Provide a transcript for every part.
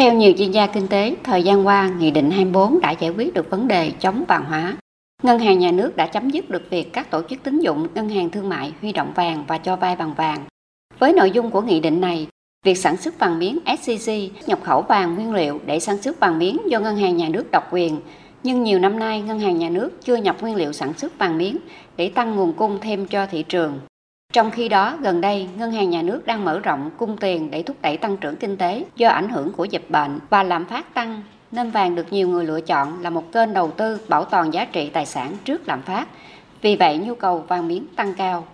Theo nhiều chuyên gia kinh tế, thời gian qua, Nghị định 24 đã giải quyết được vấn đề chống vàng hóa. Ngân hàng nhà nước đã chấm dứt được việc các tổ chức tín dụng, ngân hàng thương mại huy động vàng và cho vay bằng vàng. Với nội dung của nghị định này, việc sản xuất vàng miếng SCC nhập khẩu vàng nguyên liệu để sản xuất vàng miếng do ngân hàng nhà nước độc quyền, nhưng nhiều năm nay ngân hàng nhà nước chưa nhập nguyên liệu sản xuất vàng miếng để tăng nguồn cung thêm cho thị trường. Trong khi đó, gần đây, Ngân hàng Nhà nước đang mở rộng cung tiền để thúc đẩy tăng trưởng kinh tế do ảnh hưởng của dịch bệnh và lạm phát tăng, nên vàng được nhiều người lựa chọn là một kênh đầu tư bảo toàn giá trị tài sản trước lạm phát. Vì vậy, nhu cầu vàng miếng tăng cao.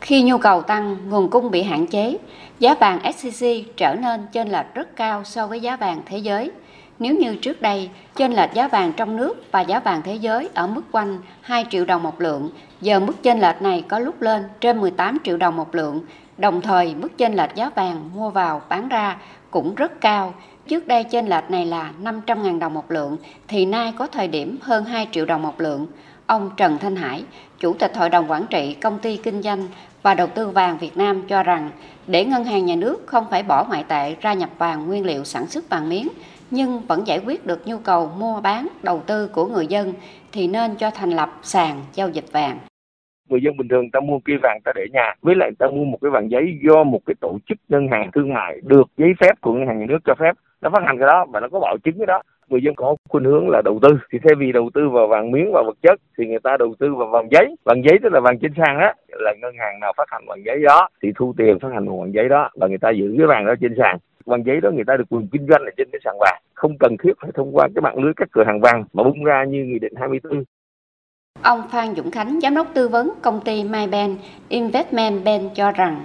Khi nhu cầu tăng, nguồn cung bị hạn chế, giá vàng SCC trở nên chênh lệch rất cao so với giá vàng thế giới. Nếu như trước đây, chênh lệch giá vàng trong nước và giá vàng thế giới ở mức quanh 2 triệu đồng một lượng, giờ mức chênh lệch này có lúc lên trên 18 triệu đồng một lượng. Đồng thời, mức chênh lệch giá vàng mua vào bán ra cũng rất cao. Trước đây chênh lệch này là 500.000 đồng một lượng, thì nay có thời điểm hơn 2 triệu đồng một lượng. Ông Trần Thanh Hải, Chủ tịch Hội đồng Quản trị Công ty Kinh doanh và Đầu tư vàng Việt Nam cho rằng, để ngân hàng nhà nước không phải bỏ ngoại tệ ra nhập vàng nguyên liệu sản xuất vàng miếng, nhưng vẫn giải quyết được nhu cầu mua bán, đầu tư của người dân thì nên cho thành lập sàn giao dịch vàng. Người dân bình thường ta mua kia vàng ta để nhà, với lại ta mua một cái vàng giấy do một cái tổ chức ngân hàng thương mại được giấy phép của ngân hàng nhà nước cho phép, nó phát hành cái đó và nó có bảo chứng cái đó. Người dân có khuynh hướng là đầu tư thì thay vì đầu tư vào vàng miếng và vật chất thì người ta đầu tư vào vàng giấy. Vàng giấy tức là vàng trên sàn á là ngân hàng nào phát hành vàng giấy đó thì thu tiền phát hành vàng giấy đó và người ta giữ cái vàng đó trên sàn bằng giấy đó người ta được quyền kinh doanh ở trên cái sàn vàng. Không cần thiết phải thông qua cái mạng lưới các cửa hàng vàng mà bung ra như nghị định 24 Ông Phan Dũng Khánh, giám đốc tư vấn công ty MyBank Investment Bank cho rằng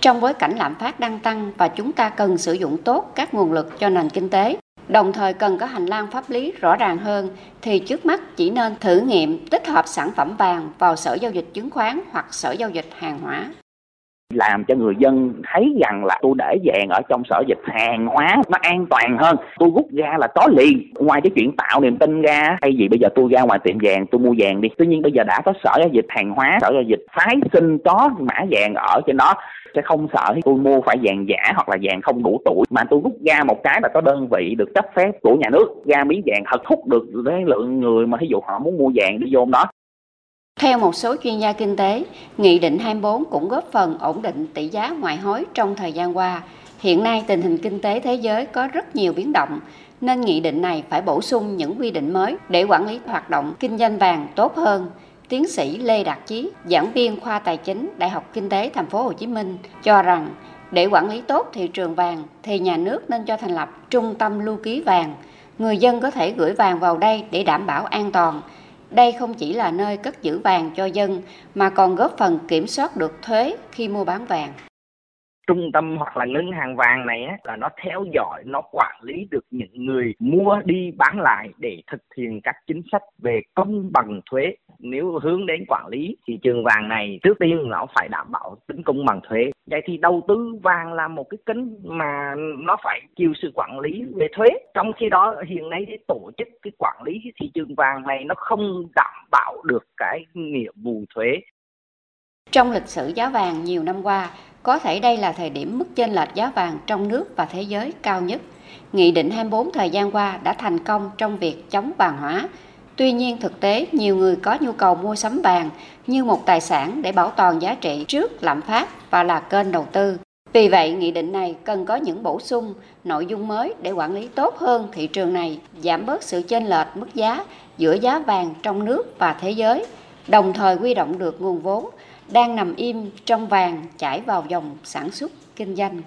trong bối cảnh lạm phát đang tăng và chúng ta cần sử dụng tốt các nguồn lực cho nền kinh tế, đồng thời cần có hành lang pháp lý rõ ràng hơn thì trước mắt chỉ nên thử nghiệm tích hợp sản phẩm vàng vào sở giao dịch chứng khoán hoặc sở giao dịch hàng hóa làm cho người dân thấy rằng là tôi để vàng ở trong sở dịch hàng hóa nó an toàn hơn. Tôi rút ra là có liền. Ngoài cái chuyện tạo niềm tin ra hay gì bây giờ tôi ra ngoài tiệm vàng, tôi mua vàng đi. Tuy nhiên bây giờ đã có sở giao dịch hàng hóa, sở giao dịch phái sinh có mã vàng ở trên đó. Sẽ không sợ tôi mua phải vàng giả hoặc là vàng không đủ tuổi. Mà tôi rút ra một cái là có đơn vị được cấp phép của nhà nước ra miếng vàng, thật hút được cái lượng người mà ví dụ họ muốn mua vàng đi vô đó theo một số chuyên gia kinh tế, Nghị định 24 cũng góp phần ổn định tỷ giá ngoại hối trong thời gian qua. Hiện nay tình hình kinh tế thế giới có rất nhiều biến động, nên nghị định này phải bổ sung những quy định mới để quản lý hoạt động kinh doanh vàng tốt hơn. Tiến sĩ Lê Đạt Chí, giảng viên khoa tài chính Đại học Kinh tế Thành phố Hồ Chí Minh cho rằng để quản lý tốt thị trường vàng thì nhà nước nên cho thành lập trung tâm lưu ký vàng. Người dân có thể gửi vàng vào đây để đảm bảo an toàn đây không chỉ là nơi cất giữ vàng cho dân, mà còn góp phần kiểm soát được thuế khi mua bán vàng. Trung tâm hoặc là ngân hàng vàng này là nó theo dõi, nó quản lý được những người mua đi bán lại để thực hiện các chính sách về công bằng thuế nếu hướng đến quản lý thị trường vàng này trước tiên nó phải đảm bảo tính công bằng thuế vậy thì đầu tư vàng là một cái kênh mà nó phải chịu sự quản lý về thuế trong khi đó, hiện nay cái tổ chức cái quản lý cái thị trường vàng này nó không đảm bảo được cái nghĩa vụ thuế trong lịch sử giá vàng nhiều năm qua, có thể đây là thời điểm mức chênh lệch giá vàng trong nước và thế giới cao nhất. Nghị định 24 thời gian qua đã thành công trong việc chống vàng hóa. Tuy nhiên thực tế nhiều người có nhu cầu mua sắm vàng như một tài sản để bảo toàn giá trị trước lạm phát và là kênh đầu tư. Vì vậy, nghị định này cần có những bổ sung, nội dung mới để quản lý tốt hơn thị trường này, giảm bớt sự chênh lệch mức giá giữa giá vàng trong nước và thế giới, đồng thời quy động được nguồn vốn đang nằm im trong vàng chảy vào dòng sản xuất kinh doanh